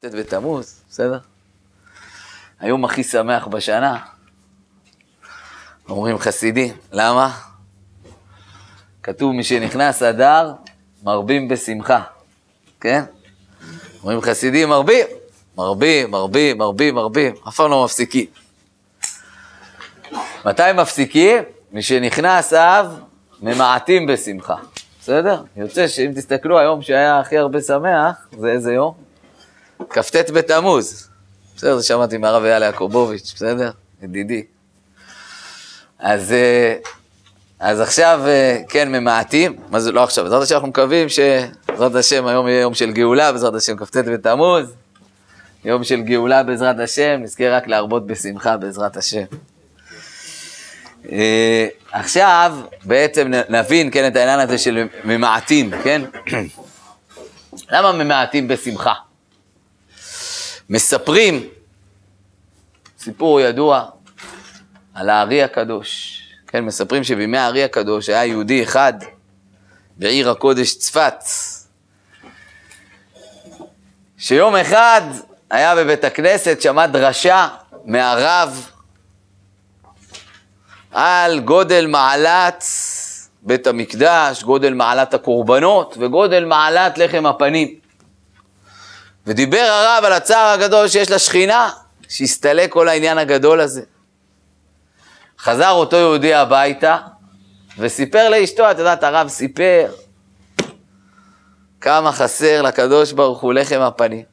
ט' בתמוז, בסדר? היום הכי שמח בשנה, אומרים חסידים, למה? כתוב מי שנכנס אדר, מרבים בשמחה, כן? אומרים חסידים מרבים, מרבים, מרבים, מרבים, מרבים, אף פעם לא מפסיקים. מתי מפסיקים? מי שנכנס אב, ממעטים בשמחה, בסדר? יוצא שאם תסתכלו, היום שהיה הכי הרבה שמח, זה איזה יום? כ"ט בתמוז. בסדר, זה שמעתי מהרב אייל יעקובוביץ', בסדר? ידידי. אז, אז עכשיו, כן, ממעטים, מה זה לא עכשיו, בעזרת השם אנחנו מקווים שבעזרת השם היום יהיה יום של גאולה, בעזרת השם כ"ט בתמוז, יום של גאולה בעזרת השם, נזכה רק להרבות בשמחה בעזרת השם. עכשיו, בעצם נבין, כן, את העניין הזה של ממעטים, כן? למה ממעטים בשמחה? מספרים סיפור ידוע על הארי הקדוש. כן, מספרים שבימי הארי הקדוש היה יהודי אחד בעיר הקודש צפת, שיום אחד היה בבית הכנסת, שמע דרשה מהרב על גודל מעלת בית המקדש, גודל מעלת הקורבנות וגודל מעלת לחם הפנים. ודיבר הרב על הצער הגדול שיש לשכינה, שהסתלק כל העניין הגדול הזה. חזר אותו יהודי הביתה וסיפר לאשתו, את יודעת, הרב סיפר כמה חסר לקדוש ברוך הוא לחם הפנים.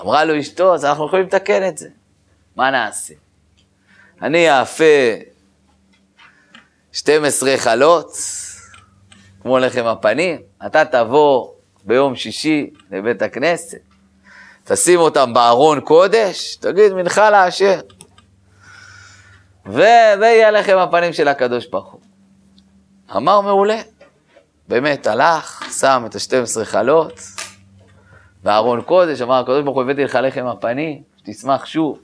אמרה לו אשתו, אז אנחנו יכולים לתקן את זה. מה נעשה? אני אאפה 12 חלות, כמו לחם הפנים, אתה תבוא ביום שישי לבית הכנסת, תשים אותם בארון קודש, תגיד מנחה לאשר. וזה יהיה לכם הפנים של הקדוש ברוך הוא. אמר מעולה. באמת, הלך, שם את ה-12 חלות, בארון קודש, אמר הקדוש ברוך הוא, הבאתי לך לחם הפנים, שתשמח שוב.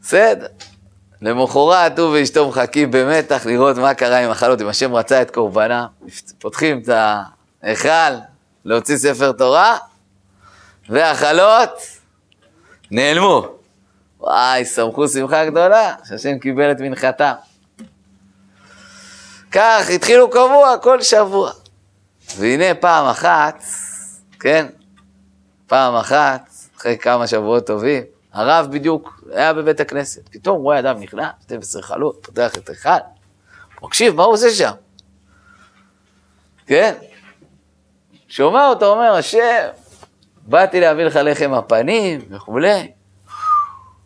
בסדר. למחרת הוא ואשתו מחכים במתח לראות מה קרה עם החלות, אם השם רצה את קורבנה. פותחים את ההיכל, להוציא ספר תורה, והחלות נעלמו. וואי, שמחו שמחה גדולה, שהשם קיבל את מנחתם. כך התחילו קבוע כל שבוע. והנה פעם אחת, כן, פעם אחת, אחרי כמה שבועות טובים, הרב בדיוק היה בבית הכנסת, פתאום רואה אדם נכנס, 12 חלות, פותח את אחד, מקשיב, מה הוא עושה שם? כן? שומע אותו אומר, השם, באתי להביא לך לחם הפנים וכולי.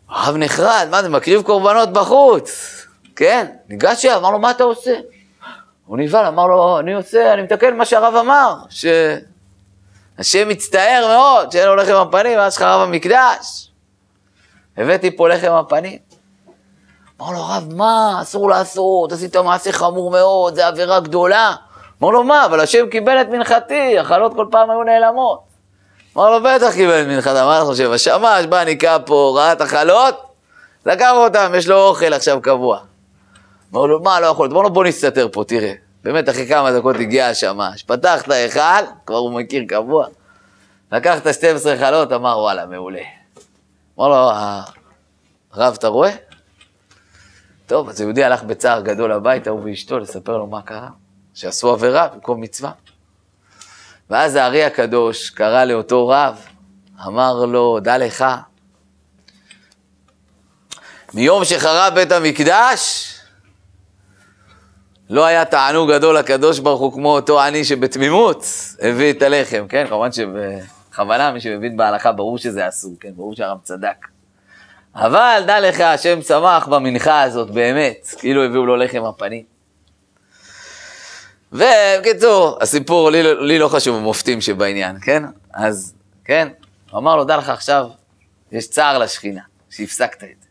הרב נחרד, מה זה, מקריב קורבנות בחוץ, כן? ניגש אליו, אמר לו, מה אתה עושה? הוא נבהל, אמר לו, אני עושה, אני מתקן מה שהרב אמר, שהשם מצטער מאוד שאין לו לחם הפנים, ואז חרב המקדש. הבאתי פה לחם הפנים. אמר לו, הרב, מה, אסור לעשות, עשית מעשה חמור מאוד, זו עבירה גדולה. אמר לו, מה, אבל השם קיבל את מנחתי, החלות כל פעם היו נעלמות. אמר לו, בטח קיבל את מנחת, אמר לך שבשמש בא ניקה פה, ראה את החלות, לקח אותם, יש לו אוכל עכשיו קבוע. אמר לו, מה, לא יכול להיות, אמר בוא נסתתר פה, תראה. באמת, אחרי כמה דקות הגיע השמש, פתח את ההיכל, כבר הוא מכיר קבוע, לקח את ה-12 חלות, אמר, וואלה, מעולה. אמר לו, הרב, אתה רואה? טוב, אז יהודי הלך בצער גדול הביתה, הוא ואשתו, לספר לו מה קרה, שעשו עבירה במקום מצווה. ואז הארי הקדוש קרא לאותו רב, אמר לו, דע לך, מיום שחרב בית המקדש, לא היה תענוג גדול לקדוש ברוך הוא כמו אותו עני שבתמימות הביא את הלחם, כן? כמובן שבכוונה מי שמבין בהלכה ברור שזה אסור, כן? ברור שהרב צדק. אבל דע לך, השם שמח במנחה הזאת באמת, כאילו הביאו לו לחם הפנים. ובקיצור, הסיפור, לי, לי לא חשוב המופתים שבעניין, כן? אז, כן, הוא אמר לו, דע לך עכשיו, יש צער לשכינה, שהפסקת את זה.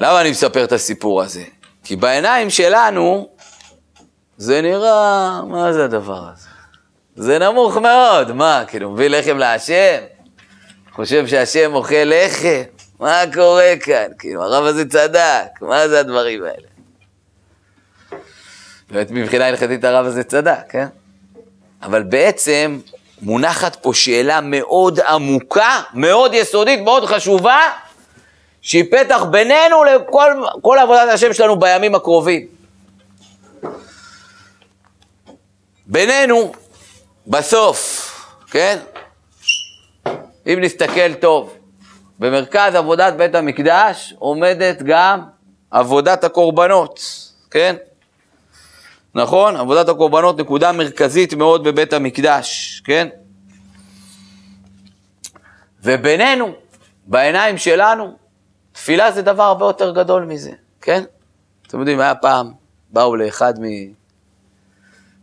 למה אני מספר את הסיפור הזה? כי בעיניים שלנו, זה נראה, מה זה הדבר הזה? זה נמוך מאוד, מה, כאילו, מביא לחם להשם? חושב שהשם אוכל לחם? מה קורה כאן? כאילו, הרב הזה צדק, מה זה הדברים האלה? באמת מבחינה הלכתית הרב הזה צדק, כן? אבל בעצם מונחת פה שאלה מאוד עמוקה, מאוד יסודית, מאוד חשובה, שהיא פתח בינינו לכל עבודת השם שלנו בימים הקרובים. בינינו, בסוף, כן? אם נסתכל טוב, במרכז עבודת בית המקדש עומדת גם עבודת הקורבנות, כן? נכון? עבודת הקורבנות נקודה מרכזית מאוד בבית המקדש, כן? ובינינו, בעיניים שלנו, תפילה זה דבר הרבה יותר גדול מזה, כן? אתם יודעים, היה פעם, באו לאחד מ...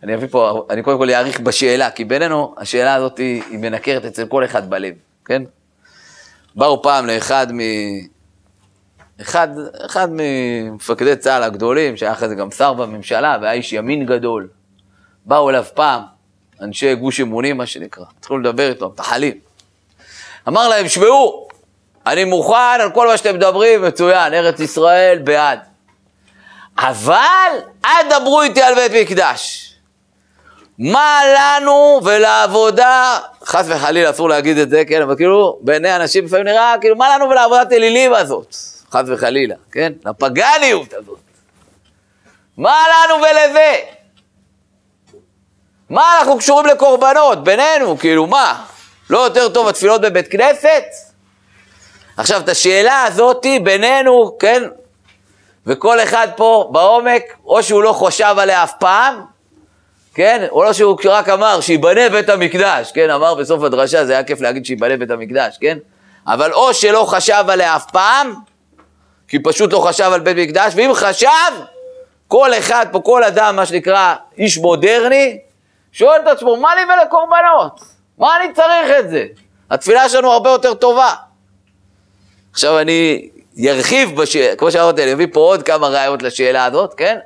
אני אביא פה, אני קודם כל אעריך בשאלה, כי בינינו השאלה הזאת היא, היא מנקרת אצל כל אחד בלב, כן? באו פעם לאחד מ... אחד, אחד ממפקדי צה"ל הגדולים, שהיה אחרי זה גם שר בממשלה, והיה איש ימין גדול. באו אליו פעם, אנשי גוש אמונים, מה שנקרא, התחילו לדבר איתו, מתחלים. אמר להם, שמעו, אני מוכן על כל מה שאתם מדברים, מצוין, ארץ ישראל בעד. אבל אל דברו איתי על בית מקדש. מה לנו ולעבודה, חס וחלילה אסור להגיד את זה, כן, אבל כאילו בעיני אנשים לפעמים נראה, כאילו מה לנו ולעבודת אלילים הזאת, חס וחלילה, כן, לפגניות הזאת. מה לנו ולזה? מה אנחנו קשורים לקורבנות בינינו, כאילו מה? לא יותר טוב התפילות בבית כנסת? עכשיו, את השאלה הזאתי בינינו, כן, וכל אחד פה בעומק, או שהוא לא חושב עליה אף פעם, כן? או לא שהוא רק אמר שיבנה בית המקדש, כן? אמר בסוף הדרשה, זה היה כיף להגיד שיבנה בית המקדש, כן? אבל או שלא חשב עליה אף פעם, כי פשוט לא חשב על בית מקדש, ואם חשב, כל אחד פה, כל אדם, מה שנקרא איש מודרני, שואל את עצמו, מה לי ולקורבנות? מה אני צריך את זה? התפילה שלנו הרבה יותר טובה. עכשיו אני ארחיב, בש... כמו שאמרתי, אני אביא פה עוד כמה ראיות לשאלה הזאת, כן?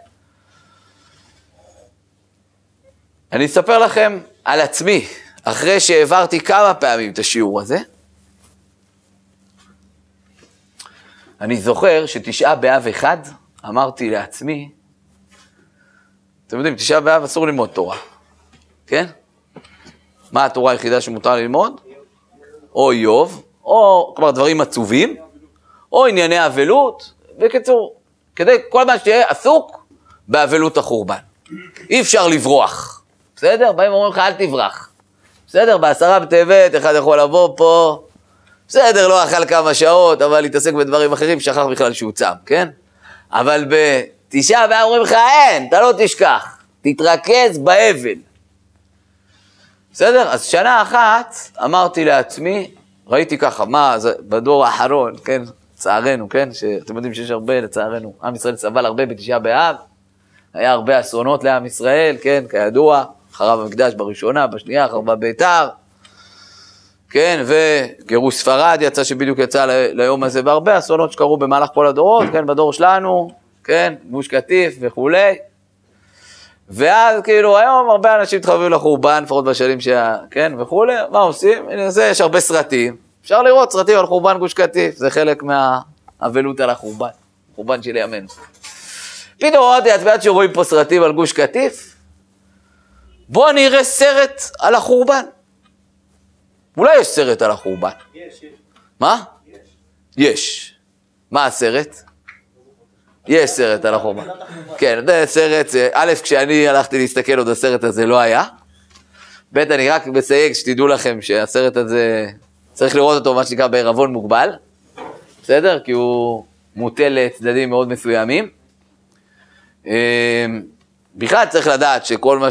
אני אספר לכם על עצמי, אחרי שהעברתי כמה פעמים את השיעור הזה. אני זוכר שתשעה באב אחד אמרתי לעצמי, אתם יודעים, תשעה באב אסור ללמוד תורה, כן? מה התורה היחידה שמותר ללמוד? או איוב, או כלומר דברים עצובים, או ענייני אבלות, בקיצור, כדי כל מה שתהיה עסוק באבלות החורבן. אי אפשר לברוח. בסדר? באים ואומרים לך, אל תברח. בסדר, בעשרה בטבת, אחד יכול לבוא פה, בסדר, לא אכל כמה שעות, אבל להתעסק בדברים אחרים, שכח בכלל שהוא צם, כן? אבל בתשעה באב אומרים לך, אין, אתה לא תשכח, תתרכז באבל. בסדר? אז שנה אחת אמרתי לעצמי, ראיתי ככה, מה, זה בדור האחרון, כן, לצערנו, כן, שאתם יודעים שיש הרבה, לצערנו, עם ישראל סבל הרבה בתשעה באב, היה הרבה אסונות לעם ישראל, כן, כידוע, חרב המקדש בראשונה, בשנייה חרבה ביתר, כן, וגירוש ספרד יצא שבדיוק יצא ליום הזה, והרבה אסונות שקרו במהלך כל הדורות, כן, בדור שלנו, כן, גוש קטיף וכולי. ואז כאילו היום הרבה אנשים מתחבבים לחורבן, לפחות בשנים שה... כן, וכולי, מה עושים? הנה זה, יש הרבה סרטים, אפשר לראות סרטים על חורבן גוש קטיף, זה חלק מהאבלות על החורבן, חורבן של ימינו. פתאום אמרתי לעצמי, שרואים פה סרטים על גוש קטיף, בוא אני אראה סרט על החורבן. אולי יש סרט על החורבן. יש, יש. מה? יש. יש. מה הסרט? יש סרט על החורבן. כן, זה סרט, א', כשאני הלכתי להסתכל עוד הסרט הזה לא היה. ב', אני רק מסייג, שתדעו לכם שהסרט הזה, צריך לראות אותו, מה שנקרא, בערבון מוגבל. בסדר? כי הוא מוטה לצדדים מאוד מסוימים. אמ, בכלל צריך לדעת שכל מה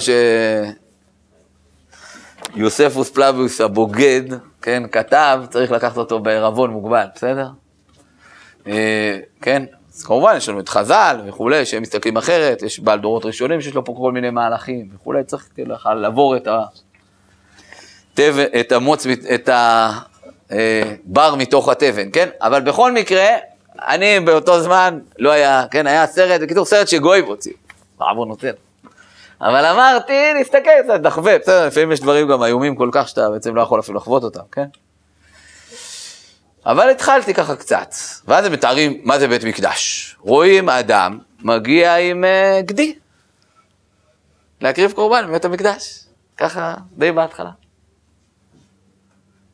שיוספוס פלביוס הבוגד, כן, כתב, צריך לקחת אותו בערבון מוגבל, בסדר? אה, כן, אז כמובן יש לנו את חז"ל וכולי, שהם מסתכלים אחרת, יש בעל דורות ראשונים שיש לו פה כל מיני מהלכים וכולי, צריך כאילו לעבור את ה... את המוץ, את הבר אה, מתוך התבן, כן? אבל בכל מקרה, אני באותו זמן לא היה, כן, היה סרט, בקיצור סרט שגוי הוציא. בעוונותינו. אבל אמרתי, נסתכל קצת, נחווה, בסדר, לפעמים יש דברים גם איומים כל כך שאתה בעצם לא יכול אפילו לחוות אותם, כן? אבל התחלתי ככה קצת, ואז הם מתארים מה זה בית מקדש. רואים אדם מגיע עם uh, גדי, להקריב קורבן בבית המקדש, ככה די בהתחלה.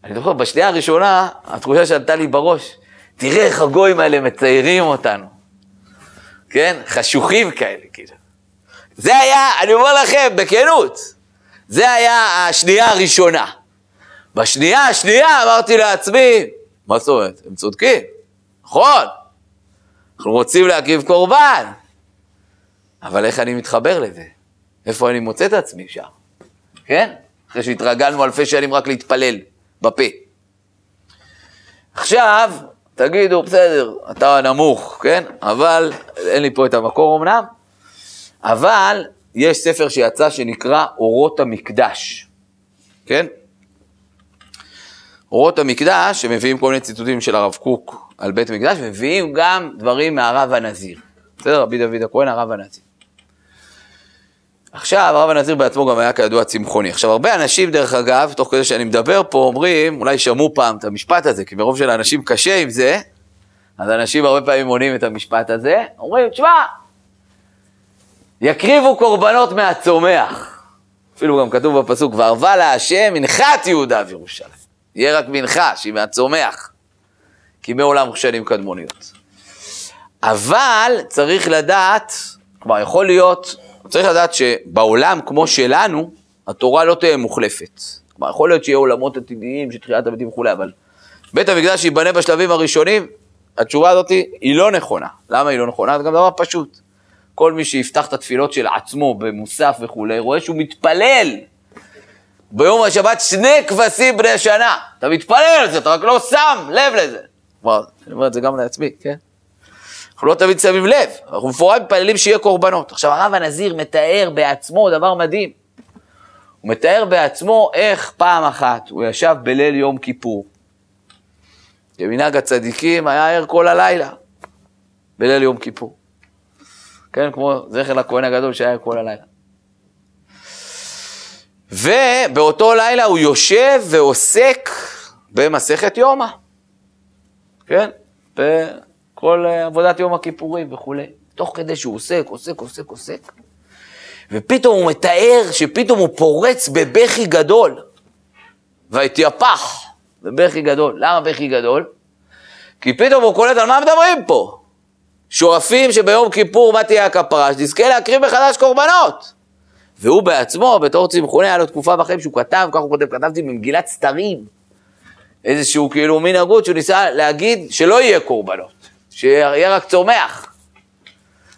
אני זוכר, בשנייה הראשונה, התחושה שעלתה לי בראש, תראה איך הגויים האלה מציירים אותנו. כן? חשוכים כאלה, כאילו. זה היה, אני אומר לכם, בכנות, זה היה השנייה הראשונה. בשנייה השנייה אמרתי לעצמי, מה זאת אומרת? הם צודקים, נכון, אנחנו רוצים להקריב קורבן, אבל איך אני מתחבר לזה? איפה אני מוצא את עצמי שם? כן? אחרי שהתרגלנו אלפי שנים רק להתפלל בפה. עכשיו, תגידו, בסדר, אתה נמוך, כן? אבל, אין לי פה את המקור אמנם, אבל יש ספר שיצא שנקרא אורות המקדש, כן? אורות המקדש, שמביאים כל מיני ציטוטים של הרב קוק על בית המקדש, מביאים גם דברים מהרב הנזיר. בסדר? רבי דוד הכהן, הרב הנזיר. עכשיו, הרב הנזיר בעצמו גם היה כידוע צמחוני. עכשיו, הרבה אנשים, דרך אגב, תוך כדי שאני מדבר פה, אומרים, אולי שמעו פעם את המשפט הזה, כי ברוב של האנשים קשה עם זה, אז אנשים הרבה פעמים עונים את המשפט הזה, אומרים, תשמע, יקריבו קורבנות מהצומח. אפילו גם כתוב בפסוק, וערבה לה השם מנחת יהודה וירושלים. יהיה רק מנחה, שהיא מהצומח. כי מעולם שנים קדמוניות. אבל צריך לדעת, כלומר יכול להיות, צריך לדעת שבעולם כמו שלנו, התורה לא תהיה מוחלפת. כלומר, יכול להיות שיהיה עולמות עתידיים של תחילת הבתים וכולי, אבל בית המקדש ייבנה בשלבים הראשונים, התשובה הזאת היא לא נכונה. למה היא לא נכונה? זה גם דבר פשוט. כל מי שיפתח את התפילות של עצמו במוסף וכולי, רואה שהוא מתפלל ביום השבת שני כבשים בני שנה. אתה מתפלל על זה, אתה רק לא שם לב לזה. כלומר, אני אומר את זה גם לעצמי, כן? אנחנו לא תמיד שמים לב, אנחנו מפורט מתפללים שיהיה קורבנות. עכשיו הרב הנזיר מתאר בעצמו דבר מדהים. הוא מתאר בעצמו איך פעם אחת הוא ישב בליל יום כיפור. כמנהג הצדיקים היה ער כל הלילה, בליל יום כיפור. כן, כמו זכר לכהן הגדול שהיה כל הלילה. ובאותו לילה הוא יושב ועוסק במסכת יומא. כן? בכל אה, עבודת יום הכיפורים וכולי. תוך כדי שהוא עוסק, עוסק, עוסק, עוסק. ופתאום הוא מתאר שפתאום הוא פורץ בבכי גדול. והתייפח בבכי גדול. למה בכי גדול? כי פתאום הוא קולט על מה מדברים פה. שואפים שביום כיפור מה תהיה הכפרה? שתזכה להקריב מחדש קורבנות. והוא בעצמו, בתור צמחוני, היה לו תקופה בחיים שהוא כתב, ככה הוא כותב, כתבתי במגילת סתרים. איזשהו כאילו מין הגות שהוא ניסה להגיד שלא יהיה קורבנות, שיהיה רק צומח.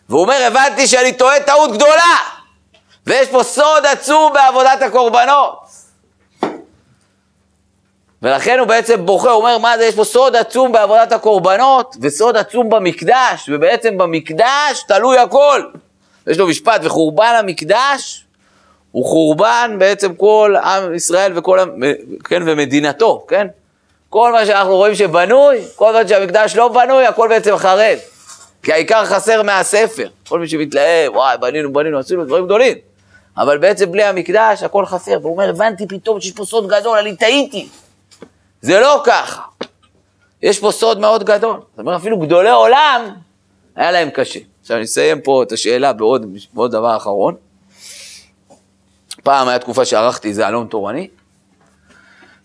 והוא אומר, הבנתי שאני טועה טעות גדולה, ויש פה סוד עצום בעבודת הקורבנות. ולכן הוא בעצם בוכה, הוא אומר, מה זה, יש פה סוד עצום בעבודת הקורבנות, וסוד עצום במקדש, ובעצם במקדש תלוי הכל. יש לו משפט, וחורבן המקדש הוא חורבן בעצם כל עם ישראל וכל, כן, ומדינתו, כן? כל מה שאנחנו רואים שבנוי, כל מה שהמקדש לא בנוי, הכל בעצם חרב. כי העיקר חסר מהספר. כל מי שמתלהב, וואי, בנינו, בנינו, עשינו דברים גדולים. אבל בעצם בלי המקדש הכל חסר. והוא אומר, הבנתי פתאום שיש פה סוד גדול, אני טעיתי. זה לא ככה. יש פה סוד מאוד גדול. זאת אומרת, אפילו גדולי עולם, היה להם קשה. עכשיו אני אסיים פה את השאלה בעוד, בעוד דבר אחרון. פעם הייתה תקופה שערכתי איזה אלון תורני,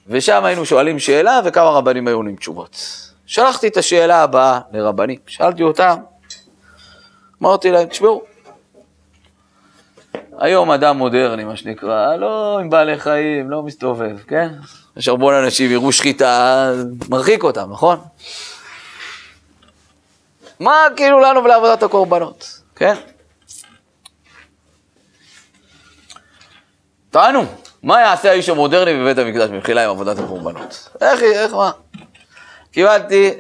ושם היינו שואלים שאלה וכמה רבנים היו עונים תשובות. שלחתי את השאלה הבאה לרבנים, שאלתי אותם, אמרתי להם, תשמעו, היום אדם מודרני, מה שנקרא, לא עם בעלי חיים, לא מסתובב, כן? יש הרבה אנשים יראו שחיטה, מרחיק אותם, נכון? מה כאילו לנו ולעבודת הקורבנות, כן? טענו, מה יעשה האיש המודרני בבית המקדש במחילה עם עבודת הקורבנות? איך, איך, מה? קיבלתי,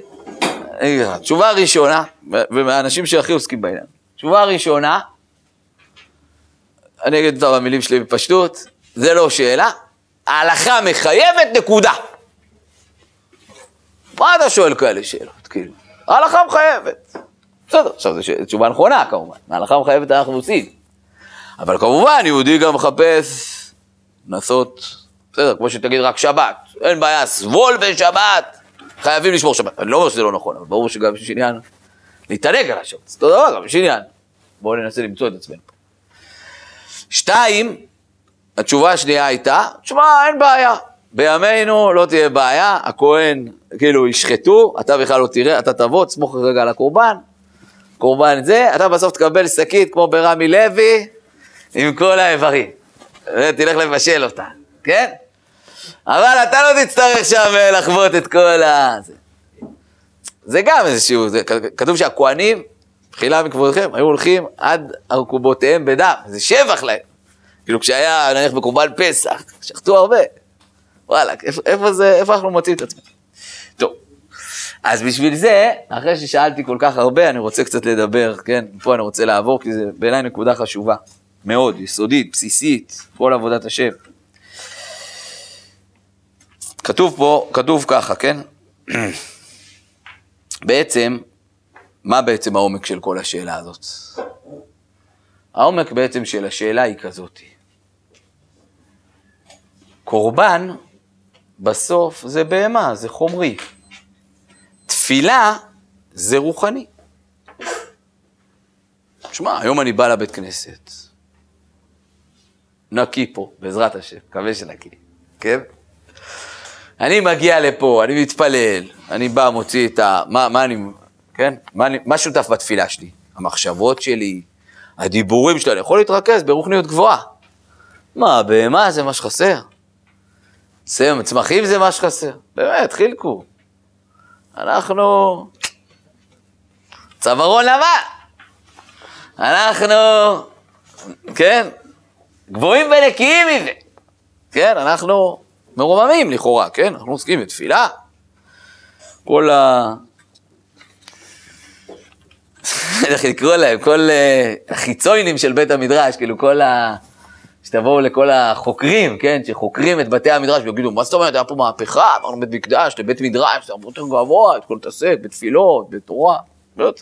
תשובה ראשונה, ומהאנשים שהכי עוסקים בעניין, תשובה ראשונה, אני אגיד אותה במילים שלי בפשטות, זה לא שאלה, ההלכה מחייבת נקודה. מה אתה שואל כאלה שאלות, כאילו? ההלכה מחייבת. בסדר, עכשיו זו תשובה נכונה כמובן, ההלכה מחייבת אנחנו עושים. אבל כמובן, יהודי גם מחפש לנסות, בסדר, כמו שתגיד רק שבת, אין בעיה, סבול בשבת, חייבים לשמור שבת. אני לא אומר שזה לא נכון, אבל ברור שגם יש עניין להתענג על השבת. זה אותו דבר, גם יש עניין. בואו ננסה למצוא את עצמנו. שתיים, התשובה השנייה הייתה, תשמע, אין בעיה. בימינו לא תהיה בעיה, הכהן, כאילו, ישחטו, אתה בכלל לא תראה, אתה תבוא, תסמוך רגע על הקורבן, קורבן זה, אתה בסוף תקבל שקית כמו ברמי לוי, עם כל האיברים. ותלך לבשל אותה, כן? אבל אתה לא תצטרך שם לחוות את כל ה... זה, זה גם איזשהו, זה, כתוב שהכוהנים, בחילה מכבודכם, היו הולכים עד ארכובותיהם בדם, זה שבח להם. כאילו כשהיה נניח בקורבן פסח, שחטו הרבה. וואלה, איפה, זה, איפה אנחנו מוצאים את עצמנו? טוב, אז בשביל זה, אחרי ששאלתי כל כך הרבה, אני רוצה קצת לדבר, כן? פה אני רוצה לעבור, כי זה בעיניי נקודה חשובה. מאוד, יסודית, בסיסית, כל עבודת השם. כתוב פה, כתוב ככה, כן? בעצם, מה בעצם העומק של כל השאלה הזאת? העומק בעצם של השאלה היא כזאת. קורבן, בסוף זה בהמה, זה חומרי. תפילה זה רוחני. שמע, היום אני בא לבית כנסת, נקי פה, בעזרת השם, מקווה שנקי, כן? אני מגיע לפה, אני מתפלל, אני בא, מוציא את ה... מה, מה אני... כן? מה, אני, מה שותף בתפילה שלי? המחשבות שלי, הדיבורים שלי, אני יכול להתרכז ברוחניות גבוהה. מה, בהמה זה מה שחסר? צמחים זה מה שחסר? באמת, חילקו. אנחנו... צווארון לבן. אנחנו, כן, גבוהים ונקיים מזה. כן, אנחנו מרוממים לכאורה, כן? אנחנו עוסקים בתפילה. כל ה... איך לקרוא להם, כל אה, החיצוינים של בית המדרש, כאילו כל ה... שתבואו לכל החוקרים, כן, שחוקרים את בתי המדרש ויגידו, מה זאת אומרת, היה פה מהפכה, עברנו בית מקדש לבית מדרש, זה הרבה יותר גבוה, את כל תעסק בתפילות, בתורה, לא.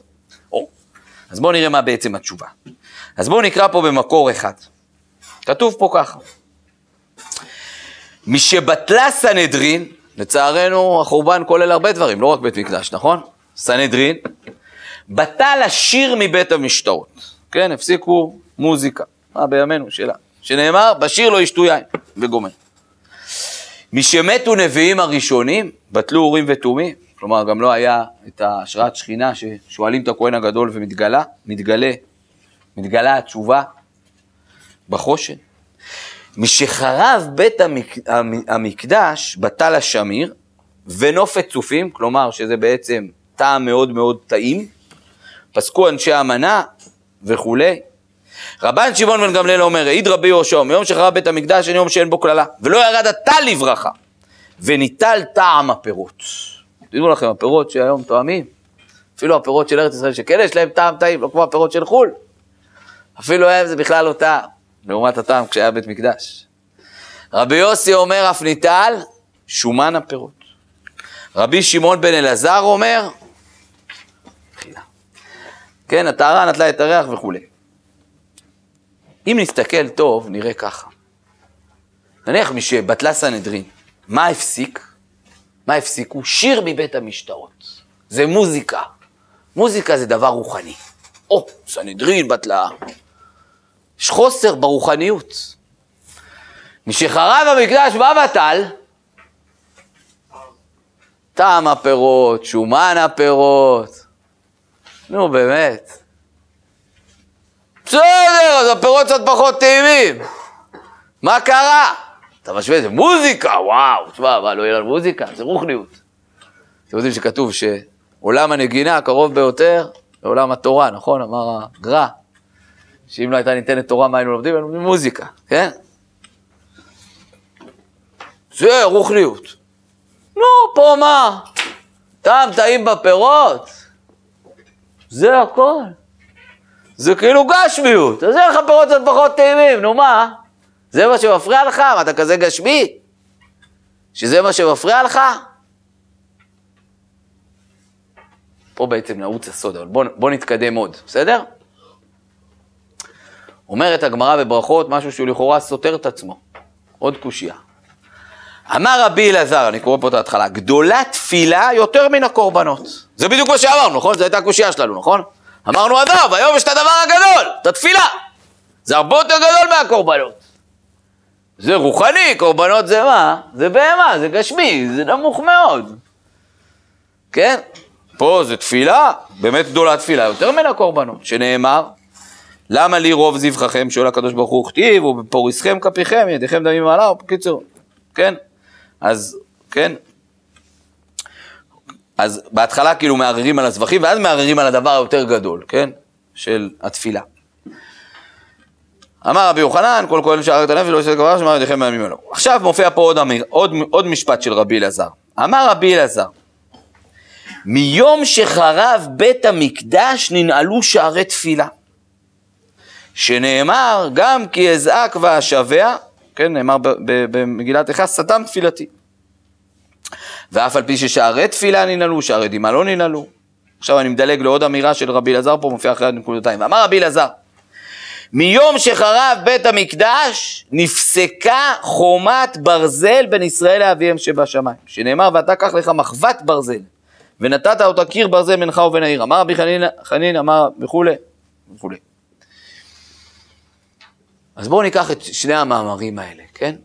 אז בואו נראה מה בעצם התשובה. אז בואו נקרא פה במקור אחד. כתוב פה ככה. משבטלה סנהדרין, לצערנו החורבן כולל הרבה דברים, לא רק בית מקדש, נכון? סנהדרין, בטל השיר מבית המשתאות, כן? הפסיקו מוזיקה, מה בימינו שלה, שנאמר, בשיר לא ישתו יין, וגומר. משמתו נביאים הראשונים, בטלו אורים ותומים, כלומר גם לא היה את השראת שכינה ששואלים את הכהן הגדול ומתגלה, מתגלה, מתגלה התשובה בחושן. משחרב בית המק... המקדש בטל השמיר ונופת צופים, כלומר שזה בעצם טעם מאוד מאוד טעים, פסקו אנשי המנה וכולי. רבן שמעון בן גמליאל אומר, העיד רבי יהושע, מיום שחרב בית המקדש אין יום שאין בו קללה, ולא ירד הטל לברכה, וניטל טעם הפירות. תדעו לכם, הפירות שהיום טועמים, אפילו הפירות של ארץ ישראל שכן יש להם טעם טעים, לא כמו הפירות של חו"ל. אפילו הם זה בכלל לא טעם. לעומת הטעם כשהיה בית מקדש. רבי יוסי אומר, אף ניטל שומן הפירות. רבי שמעון בן אלעזר אומר. כן, הטהרה נטלה את הריח וכולי. אם נסתכל טוב, נראה ככה. נניח מי שבטלה סנהדרין, מה הפסיק? מה הפסיקו? שיר מבית המשתאות. זה מוזיקה. מוזיקה זה דבר רוחני. או, סנהדרין בטלה, יש חוסר ברוחניות. משחרב המקדש בא בטל, טעם הפירות, שומן הפירות. נו, באמת. בסדר, אז הפירות קצת פחות טעימים. מה קרה? אתה משווה את זה, מוזיקה, וואו, תשמע, מה, לא יהיה לנו מוזיקה? זה רוחניות. אתם יודעים שכתוב שעולם הנגינה הקרוב ביותר לעולם התורה, נכון? אמר הגר"א. שאם לא הייתה ניתנת תורה, מה היינו לומדים? היינו לומדים מוזיקה, כן? זה רוחניות. נו, פה מה? טעם טעים בפירות? זה הכל. זה כאילו גשמיות, אז אין לך פירות קצת פחות טעימים, נו מה? זה מה שמפריע לך? מה, אתה כזה גשמי? שזה מה שמפריע לך? פה בעצם נעוץ הסוד, אבל בוא, בוא נתקדם עוד, בסדר? אומרת הגמרא בברכות משהו שהוא לכאורה סותר את עצמו. עוד קושייה. אמר רבי אלעזר, אני קורא פה את ההתחלה, גדולה תפילה יותר מן הקורבנות. זה בדיוק מה שאמרנו, נכון? זו הייתה הקושייה שלנו, נכון? אמרנו, עזוב, היום יש את הדבר הגדול, את התפילה. זה הרבה יותר גדול מהקורבנות. זה רוחני, קורבנות זה מה? זה בהמה, זה גשמי, זה נמוך מאוד. כן? פה זה תפילה, באמת גדולה תפילה, יותר מן הקורבנות, שנאמר, למה לי רוב זבחכם, שואל הקדוש ברוך הוא, כתיב, ובפוריסכם כפיכם, ידיכם דמים מעלה, בקיצור, כן? אז, כן? אז בהתחלה כאילו מערערים על הזבחים, ואז מערערים על הדבר היותר גדול, כן? של התפילה. אמר רבי יוחנן, כל כהן שער את הנפש לא יעשה דבר שמר ידיכם בימים אלו. עכשיו מופיע פה עוד, אמיר, עוד, עוד משפט של רבי אלעזר. אמר רבי אלעזר, מיום שחרב בית המקדש ננעלו שערי תפילה. שנאמר, גם כי אזעק ואשבע, כן, נאמר במגילת איכה, סתם תפילתי. ואף על פי ששערי תפילה ננעלו, שערי דמעה לא ננעלו. עכשיו אני מדלג לעוד אמירה של רבי אלעזר פה, מופיע אחרי הנקודתיים. אמר רבי אלעזר, מיום שחרב בית המקדש, נפסקה חומת ברזל בין ישראל לאביהם שבשמיים. שנאמר, ואתה קח לך מחבת ברזל, ונתת אותה קיר ברזל בינך ובין העיר. אמר רבי חנין, חנין אמר וכולי, וכולי. אז בואו ניקח את שני המאמרים האלה, כן?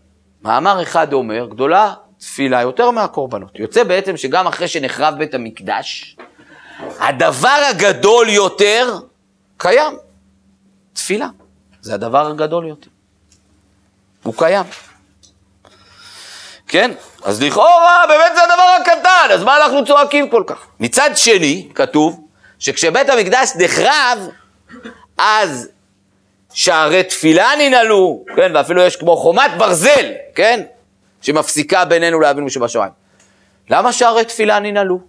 מאמר אחד אומר, גדולה תפילה יותר מהקורבנות. יוצא בעצם שגם אחרי שנחרב בית המקדש, הדבר הגדול יותר קיים. תפילה. זה הדבר הגדול יותר. הוא קיים. כן? אז לכאורה, באמת זה הדבר הקטן, אז מה אנחנו צועקים כל כך? מצד שני, כתוב, שכשבית המקדש נחרב, אז שערי תפילה ננעלו, כן, ואפילו יש כמו חומת ברזל, כן, שמפסיקה בינינו לאבינו שבשמיים. למה שערי תפילה ננעלו?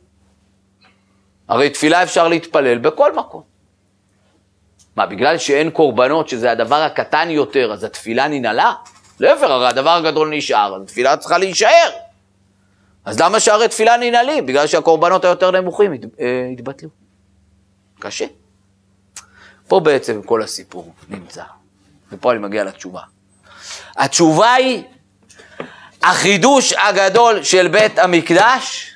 הרי תפילה אפשר להתפלל בכל מקום. מה, בגלל שאין קורבנות, שזה הדבר הקטן יותר, אז התפילה ננעלה? להפך, הרי הדבר הגדול נשאר, אז התפילה צריכה להישאר. אז למה שערי תפילה ננעלים? בגלל שהקורבנות היותר נמוכים אה, התבטלו. קשה. פה בעצם כל הסיפור נמצא, ופה אני מגיע לתשובה. התשובה היא, החידוש הגדול של בית המקדש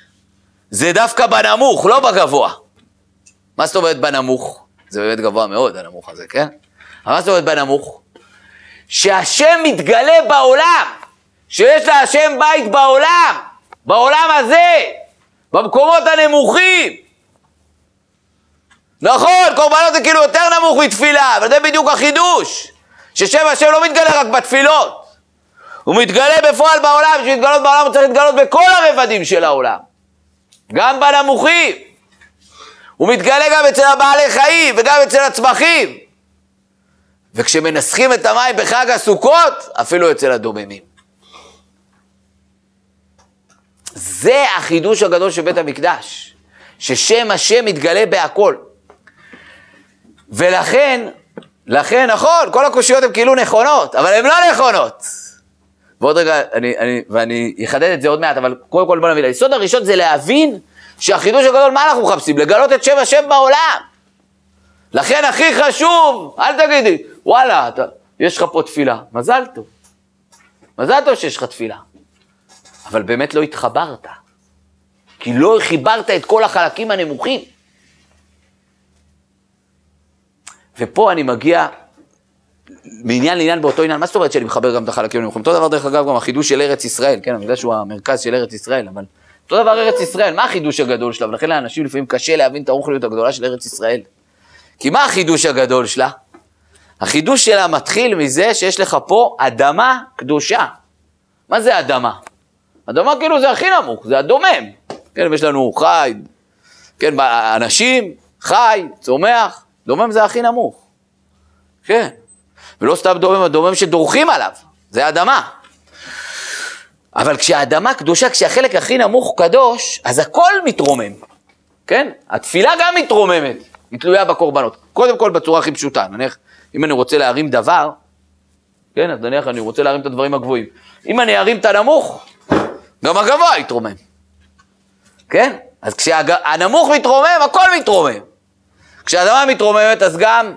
זה דווקא בנמוך, לא בגבוה. מה זאת אומרת בנמוך? זה באמת גבוה מאוד, הנמוך הזה, כן? אבל מה זאת אומרת בנמוך? שהשם מתגלה בעולם, שיש להשם בית בעולם, בעולם הזה, במקומות הנמוכים. נכון, קורבנות זה כאילו יותר נמוך מתפילה, אבל זה בדיוק החידוש, ששם השם לא מתגלה רק בתפילות, הוא מתגלה בפועל בעולם, בשביל להתגלות בעולם הוא צריך להתגלות בכל הרבדים של העולם, גם בנמוכים. הוא מתגלה גם אצל הבעלי חיים וגם אצל הצמחים. וכשמנסחים את המים בחג הסוכות, אפילו אצל הדוממים. זה החידוש הגדול של בית המקדש, ששם השם מתגלה בהכל. ולכן, לכן, נכון, כל הקושיות הן כאילו נכונות, אבל הן לא נכונות. ועוד רגע, אני, אני, ואני אחדד את זה עוד מעט, אבל קודם כל בוא נבין, היסוד הראשון זה להבין שהחידוש הגדול, מה אנחנו מחפשים? לגלות את שם השם בעולם. לכן הכי חשוב, אל תגידי, וואלה, אתה, יש לך פה תפילה, מזל טוב. מזל טוב שיש לך תפילה. אבל באמת לא התחברת. כי לא חיברת את כל החלקים הנמוכים. ופה אני מגיע מעניין לעניין באותו עניין, מה זאת אומרת שאני מחבר גם את החלקים הנמוכים? אותו דבר דרך אגב גם החידוש של ארץ ישראל, כן, אני יודע שהוא המרכז של ארץ ישראל, אבל אותו דבר ארץ ישראל, מה החידוש הגדול שלה? ולכן לאנשים לפעמים קשה להבין את הרוחליות הגדולה של ארץ ישראל. כי מה החידוש הגדול שלה? החידוש שלה מתחיל מזה שיש לך פה אדמה קדושה. מה זה אדמה? אדמה כאילו זה הכי נמוך, זה הדומם. כן, יש לנו חי, כן, אנשים, חי, צומח, דומם זה הכי נמוך. כן. ולא סתם דומם, הדומם שדורכים עליו, זה אדמה. אבל כשהאדמה קדושה, כשהחלק הכי נמוך קדוש, אז הכל מתרומם, כן? התפילה גם מתרוממת, היא תלויה בקורבנות. קודם כל בצורה הכי פשוטה, נניח, אם אני רוצה להרים דבר, כן, אז נניח אני רוצה להרים את הדברים הגבוהים. אם אני ארים את הנמוך, גם הגבוה יתרומם, כן? אז כשהנמוך מתרומם, הכל מתרומם. כשהאדמה מתרוממת, אז גם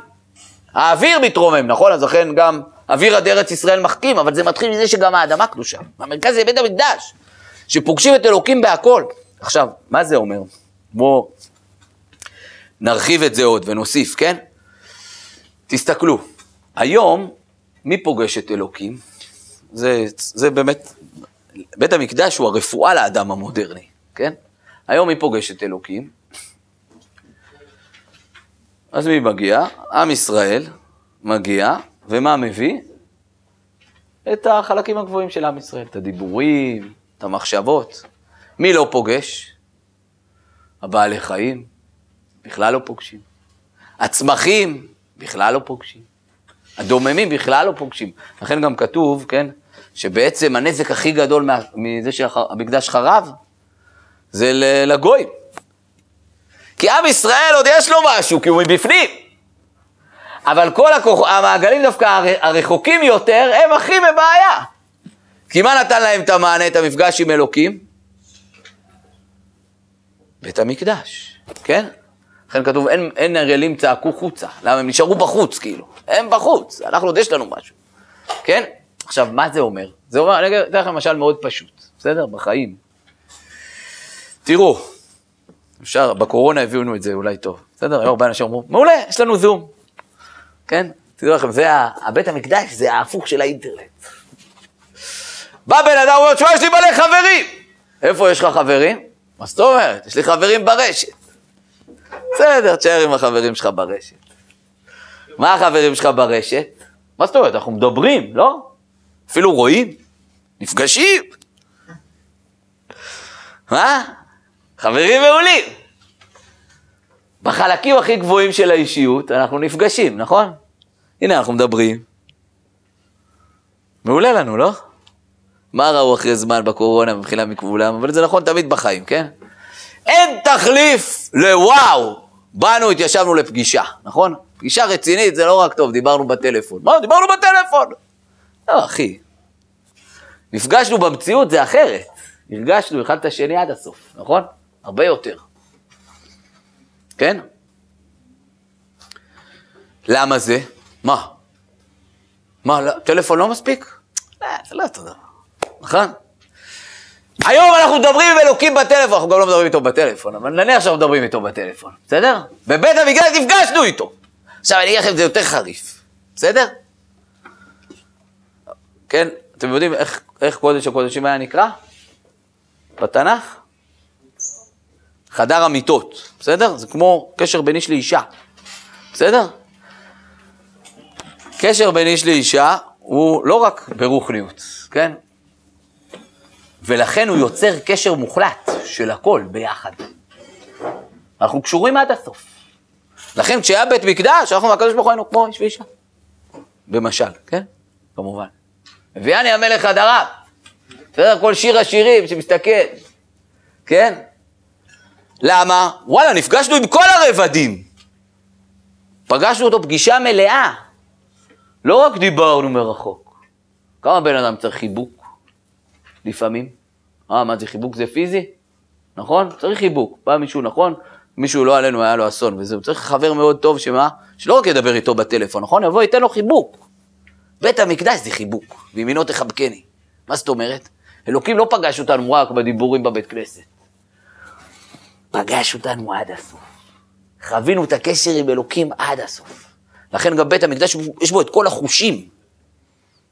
האוויר מתרומם, נכון? אז לכן גם אוויר עד ארץ ישראל מחכים, אבל זה מתחיל מזה שגם האדמה קדושה. המרכז זה בית המקדש, שפוגשים את אלוקים בהכל. עכשיו, מה זה אומר? בואו נרחיב את זה עוד ונוסיף, כן? תסתכלו, היום, מי פוגש את אלוקים? זה, זה באמת, בית המקדש הוא הרפואה לאדם המודרני, כן? היום מי פוגש את אלוקים? אז מי מגיע? עם ישראל מגיע, ומה מביא? את החלקים הגבוהים של עם ישראל, את הדיבורים, את המחשבות. מי לא פוגש? הבעלי חיים, בכלל לא פוגשים. הצמחים, בכלל לא פוגשים. הדוממים בכלל לא פוגשים. לכן גם כתוב, כן, שבעצם הנזק הכי גדול מזה שהמקדש חרב, זה לגויים. כי עם ישראל עוד יש לו משהו, כי הוא מבפנים. אבל כל הכוח, המעגלים דווקא הרחוקים יותר, הם הכי בבעיה. כי מה נתן להם את המענה, את המפגש עם אלוקים? בית המקדש, כן? לכן כתוב, אין, אין הרעלים צעקו חוצה. למה? הם נשארו בחוץ, כאילו. הם בחוץ, אנחנו עוד יש לנו משהו. כן? עכשיו, מה זה אומר? זה אומר, אני אתן לכם משל מאוד פשוט, בסדר? בחיים. תראו, אפשר, בקורונה הביאו את זה אולי טוב, בסדר? היו הרבה אנשים אמרו, מעולה, יש לנו זום. כן? תדעו לכם, זה הבית המקדש, זה ההפוך של האינטרנט. בא בן אדם ואומר, תשמע, יש לי מלא חברים. איפה יש לך חברים? מה זאת אומרת? יש לי חברים ברשת. בסדר, תשאר עם החברים שלך ברשת. מה החברים שלך ברשת? מה זאת אומרת? אנחנו מדברים, לא? אפילו רואים, נפגשים. מה? חברים מעולים. בחלקים הכי גבוהים של האישיות אנחנו נפגשים, נכון? הנה אנחנו מדברים. מעולה לנו, לא? מה ראו אחרי זמן בקורונה מבחינה מכבולם, אבל זה נכון תמיד בחיים, כן? אין תחליף לוואו. באנו, התיישבנו לפגישה, נכון? פגישה רצינית זה לא רק טוב, דיברנו בטלפון. מה, דיברנו בטלפון. לא, אחי. נפגשנו במציאות, זה אחרת. הרגשנו אחד את השני עד הסוף, נכון? הרבה יותר. כן? למה זה? מה? מה, לא, טלפון לא מספיק? לא, זה לא אותו דבר, נכון? היום אנחנו מדברים עם אלוקים בטלפון, אנחנו גם לא מדברים איתו בטלפון, אבל נניח שאנחנו מדברים איתו בטלפון, בסדר? בבית המקדש נפגשנו איתו. עכשיו אני אגיד לכם, זה יותר חריף, בסדר? כן, אתם יודעים איך, איך קודש הקודשים היה נקרא? בתנ"ך? חדר המיטות, בסדר? זה כמו קשר בין איש לאישה, בסדר? קשר בין איש לאישה הוא לא רק ברוכניות, כן? ולכן הוא יוצר קשר מוחלט של הכל ביחד. אנחנו קשורים עד הסוף. לכן כשהיה בית מקדש, אנחנו מהקדוש ברוך היינו כמו איש ואישה. במשל, כן? כמובן. הביאני המלך הדרה. בסדר? כל שיר השירים שמסתכל, כן? למה? וואלה, נפגשנו עם כל הרבדים. פגשנו אותו פגישה מלאה. לא רק דיברנו מרחוק. כמה בן אדם צריך חיבוק? לפעמים. אה, מה זה חיבוק זה פיזי? נכון? צריך חיבוק. בא מישהו, נכון? מישהו לא עלינו, היה לו אסון וזהו. צריך חבר מאוד טוב שמה? שלא רק ידבר איתו בטלפון, נכון? יבוא, ייתן לו חיבוק. בית המקדש זה חיבוק, וימינו תחבקני. מה זאת אומרת? אלוקים לא פגש אותנו רק בדיבורים בבית כנסת. פגש אותנו עד הסוף. חווינו את הקשר עם אלוקים עד הסוף. לכן גם בית המקדש, יש בו את כל החושים.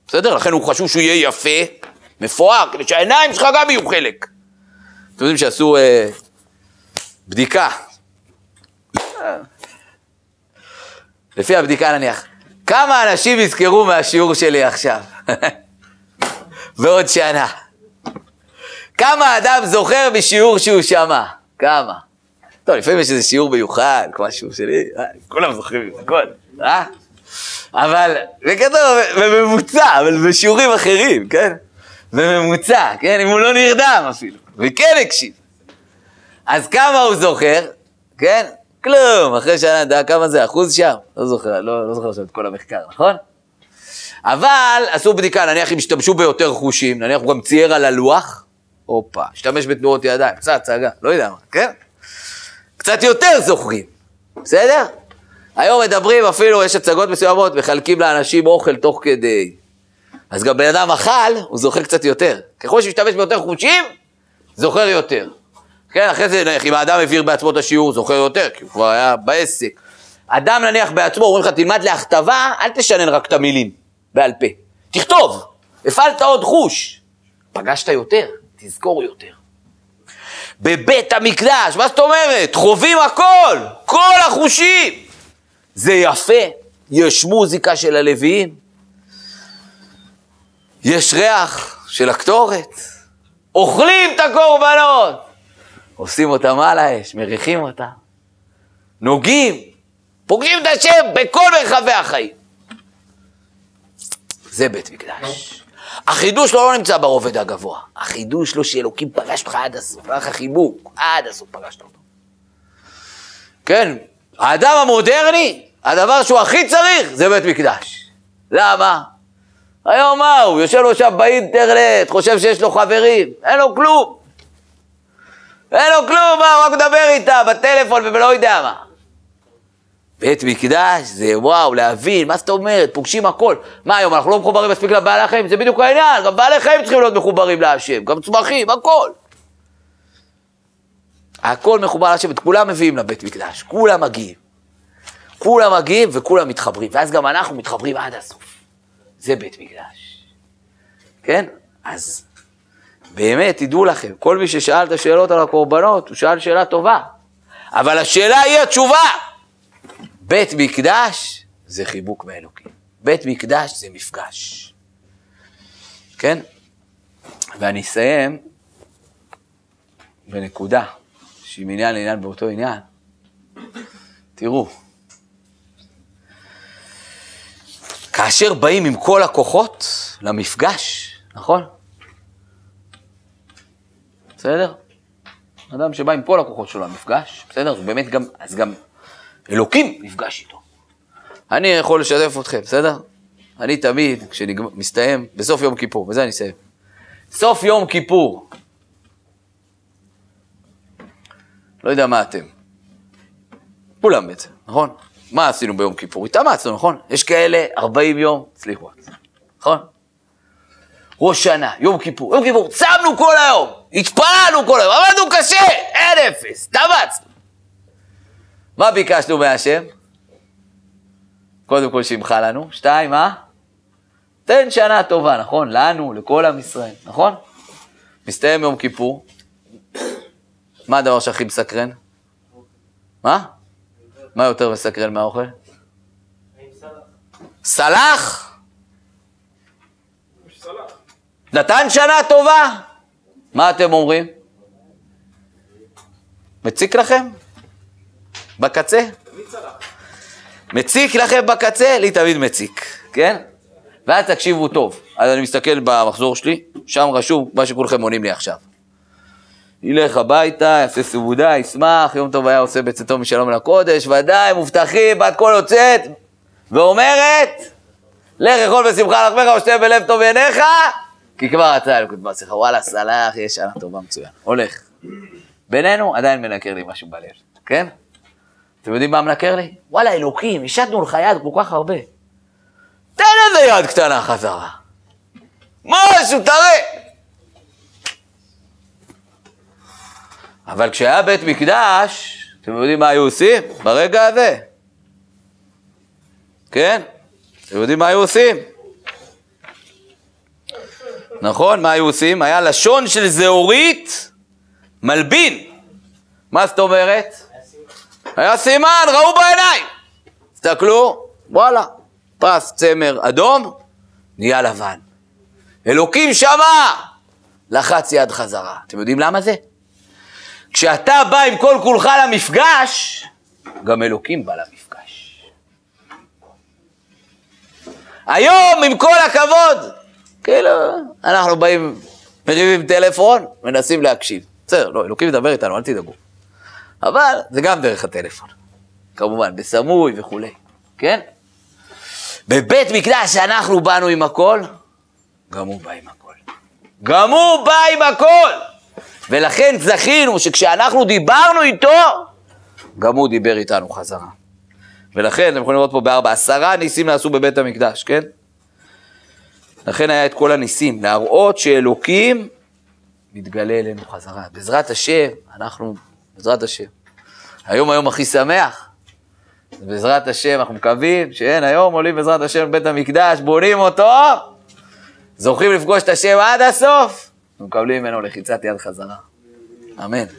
בסדר? לכן הוא חשוב שהוא יהיה יפה, מפואר, כדי שהעיניים שלך גם יהיו חלק. אתם יודעים שעשו אה, בדיקה. לפי הבדיקה נניח, כמה אנשים יזכרו מהשיעור שלי עכשיו? בעוד שנה. כמה אדם זוכר משיעור שהוא שמע? כמה? טוב, לפעמים יש איזה שיעור מיוחד, השיעור שלי, אה, כולם זוכרים את הכל, אה? אבל, בגדול, בממוצע, אבל בשיעורים אחרים, כן? בממוצע, כן? אם הוא לא נרדם אפילו, וכן הקשיב. אז כמה הוא זוכר, כן? כלום, אחרי שנה, אתה יודע כמה זה, אחוז שם? לא זוכר, לא, לא זוכר עכשיו את כל המחקר, נכון? אבל עשו בדיקה, נניח אם השתמשו ביותר חושים, נניח הוא גם צייר על הלוח, הופה, השתמש בתנועות ידיים, קצת הצגה, לא יודע מה, כן? קצת יותר זוכרים, בסדר? היום מדברים אפילו, יש הצגות מסוימות, מחלקים לאנשים אוכל תוך כדי. אז גם בן אדם אכל, הוא זוכר קצת יותר. ככל שהוא משתמש ביותר חושים, זוכר יותר. כן, אחרי זה, נניח, אם האדם העביר בעצמו את השיעור, זוכר יותר, כי הוא כבר היה בעסק. אדם נניח בעצמו, אומרים לך, תלמד להכתבה, אל תשנן רק את המילים בעל פה. תכתוב. הפעלת עוד חוש. פגשת יותר, תזכור יותר. בבית המקדש, מה זאת אומרת? חווים הכל, כל החושים. זה יפה, יש מוזיקה של הלוויים, יש ריח של הקטורת, אוכלים את הקורבנות, עושים אותם על האש, מריחים אותם, נוגעים, פוגשים את השם בכל מרחבי החיים. זה בית מקדש. החידוש לא, לא נמצא ברובד הגבוה, החידוש לא שאלוקים פגש אותך עד הסוף, היה לך חיבוק, עד הסוף פגשת אותו. כן, האדם המודרני, הדבר שהוא הכי צריך זה בית מקדש. למה? היום מה הוא? יושב לו שם באינטרנט, חושב שיש לו חברים, אין לו כלום. אין לו כלום, מה, הוא רק מדבר איתה בטלפון ולא יודע מה. בית מקדש זה וואו, להבין, מה זאת אומרת, פוגשים הכל. מה היום, אנחנו לא מחוברים מספיק לבעלי החיים? זה בדיוק העניין, גם בעלי חיים צריכים להיות מחוברים להשם, גם צמחים, הכל. הכל מחובר להשם, את כולם מביאים לבית מקדש, כולם מגיעים. כולם מגיעים וכולם מתחברים, ואז גם אנחנו מתחברים עד הסוף. זה בית מקדש. כן? אז באמת, תדעו לכם, כל מי ששאל את השאלות על הקורבנות, הוא שאל שאלה טובה. אבל השאלה היא התשובה. בית מקדש זה חיבוק מאלוקים. בית מקדש זה מפגש. כן? ואני אסיים בנקודה שהיא מעניין לעניין באותו עניין. תראו, כאשר באים עם כל הכוחות למפגש, נכון? בסדר? אדם שבא עם כל הכוחות שלו למפגש, בסדר? באמת גם, אז גם אלוקים נפגש איתו. אני יכול לשתף אתכם, בסדר? אני תמיד, כשמסתיים, בסוף יום כיפור, בזה אני אסיים. סוף יום כיפור. לא יודע מה אתם. כולם בעצם, נכון? מה עשינו ביום כיפור? התאמצנו, נכון? יש כאלה 40 יום, הצליחו, נכון? ראש שנה, יום כיפור, יום כיפור, צמנו כל היום, התפעלנו כל היום, עמדנו קשה, אין אפס, התאמצנו. מה ביקשנו מהשם? קודם כל שימחה לנו, שתיים, מה? תן שנה טובה, נכון? לנו, לכל עם ישראל, נכון? מסתיים יום כיפור, מה הדבר שהכי מסקרן? מה? מה יותר מסקרן מהאוכל? סלח? נתן שנה טובה? מה אתם אומרים? מציק לכם? בקצה? מציק לכם בקצה? לי תמיד מציק, כן? ואז תקשיבו טוב. אז אני מסתכל במחזור שלי, שם רשום מה שכולכם עונים לי עכשיו. ילך הביתה, יעשה סעודה, ישמח, יום טוב היה עושה בצאתו משלום אל הקודש, ודאי, מובטחים, בת קול יוצאת, ואומרת, לך אכול בשמחה לחמך ושתה בלב טוב בעיניך, כי כבר אתה אלוקות בעשיך, וואלה, סלח, יש שנה טובה מצוין. הולך. בינינו עדיין מנקר לי משהו בלב, כן? אתם יודעים מה מנקר לי? וואלה, אלוקים, השתנו לך יד כל כך הרבה. תן איזה יד קטנה חזרה. משהו, תראה. אבל כשהיה בית מקדש, אתם יודעים מה היו עושים ברגע הזה? כן? אתם יודעים מה היו עושים? נכון? מה היו עושים? היה לשון של זהורית מלבין. מה זאת אומרת? היה סימן, ראו בעיניים. תסתכלו, וואלה, פס צמר אדום, נהיה לבן. אלוקים שמע, לחץ יד חזרה. אתם יודעים למה זה? כשאתה בא עם כל כולך למפגש, גם אלוקים בא למפגש. היום, עם כל הכבוד, כאילו, אנחנו באים, מריבים טלפון, מנסים להקשיב. בסדר, לא, אלוקים ידבר איתנו, אל תדאגו. אבל זה גם דרך הטלפון, כמובן, בסמוי וכולי, כן? בבית מקדש שאנחנו באנו עם הכל, גם הוא בא עם הכל. גם הוא בא עם הכל! ולכן זכינו שכשאנחנו דיברנו איתו, גם הוא דיבר איתנו חזרה. ולכן, אתם יכולים לראות פה בארבע, עשרה ניסים נעשו בבית המקדש, כן? לכן היה את כל הניסים, להראות שאלוקים מתגלה אלינו חזרה. בעזרת השם, אנחנו, בעזרת השם. היום היום הכי שמח, בעזרת השם, אנחנו מקווים שאין, היום עולים בעזרת השם לבית המקדש, בונים אותו, זוכים לפגוש את השם עד הסוף, ומקבלים ממנו לחיצת יד חזרה. אמן.